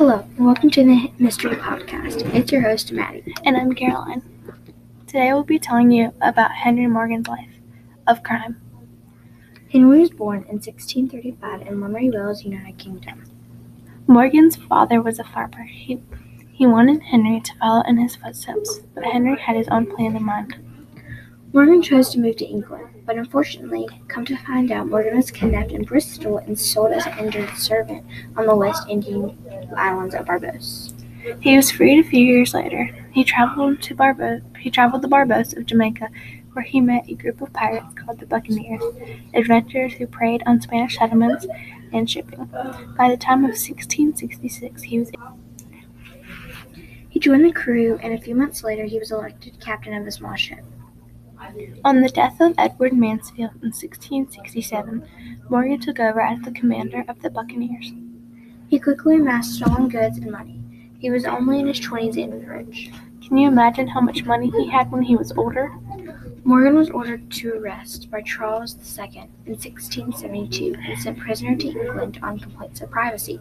Hello, and welcome to the Mystery Podcast. It's your host, Maddie. And I'm Caroline. Today we'll be telling you about Henry Morgan's life of crime. Henry was born in 1635 in Limerick Wells, United Kingdom. Morgan's father was a farmer. He, he wanted Henry to follow in his footsteps, but Henry had his own plan in mind. Morgan chose to move to England, but unfortunately, come to find out, Morgan was kidnapped in Bristol and sold as an injured servant on the West Indian islands of Barbados. He was freed a few years later. He traveled to Barbados. He traveled to Barbados of Jamaica, where he met a group of pirates called the Buccaneers, adventurers who preyed on Spanish settlements and shipping. By the time of 1666, he was. He joined the crew, and a few months later, he was elected captain of a small ship. On the death of Edward Mansfield in 1667, Morgan took over as the commander of the Buccaneers. He quickly amassed stolen goods and money. He was only in his 20s and was rich. Can you imagine how much money he had when he was older? Morgan was ordered to arrest by Charles II in 1672 and sent prisoner to England on complaints of privacy.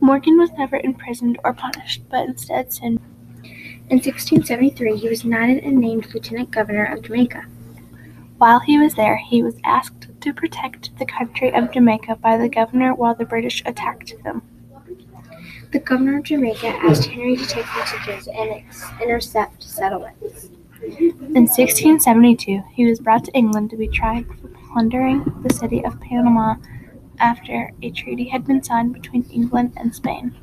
Morgan was never imprisoned or punished, but instead sent. In 1673, he was knighted and named lieutenant governor of Jamaica. While he was there, he was asked to protect the country of Jamaica by the governor while the British attacked them. The governor of Jamaica asked Henry to take messages and intercept settlements. In 1672, he was brought to England to be tried for plundering the city of Panama after a treaty had been signed between England and Spain.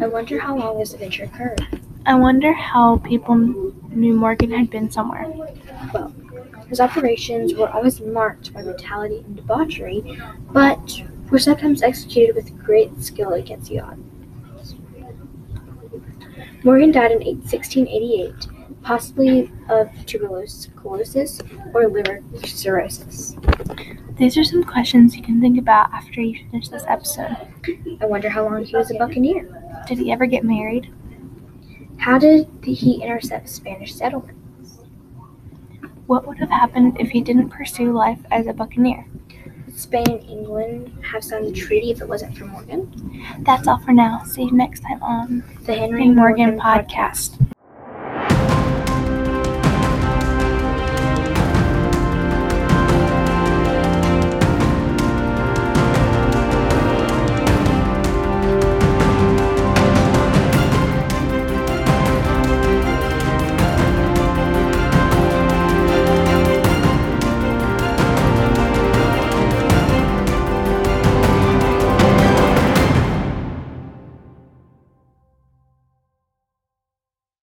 I wonder how long this adventure occurred. I wonder how people knew Morgan had been somewhere. Well, his operations were always marked by brutality and debauchery, but were sometimes executed with great skill against the odds. Morgan died in 1688, possibly of tuberculosis or liver cirrhosis. These are some questions you can think about after you finish this episode. I wonder how long he was a buccaneer. Did he ever get married? How did he intercept Spanish settlements? What would have happened if he didn't pursue life as a buccaneer? Would Spain and England have signed the treaty if it wasn't for Morgan? That's all for now. See you next time on The Henry, the Morgan, Podcast.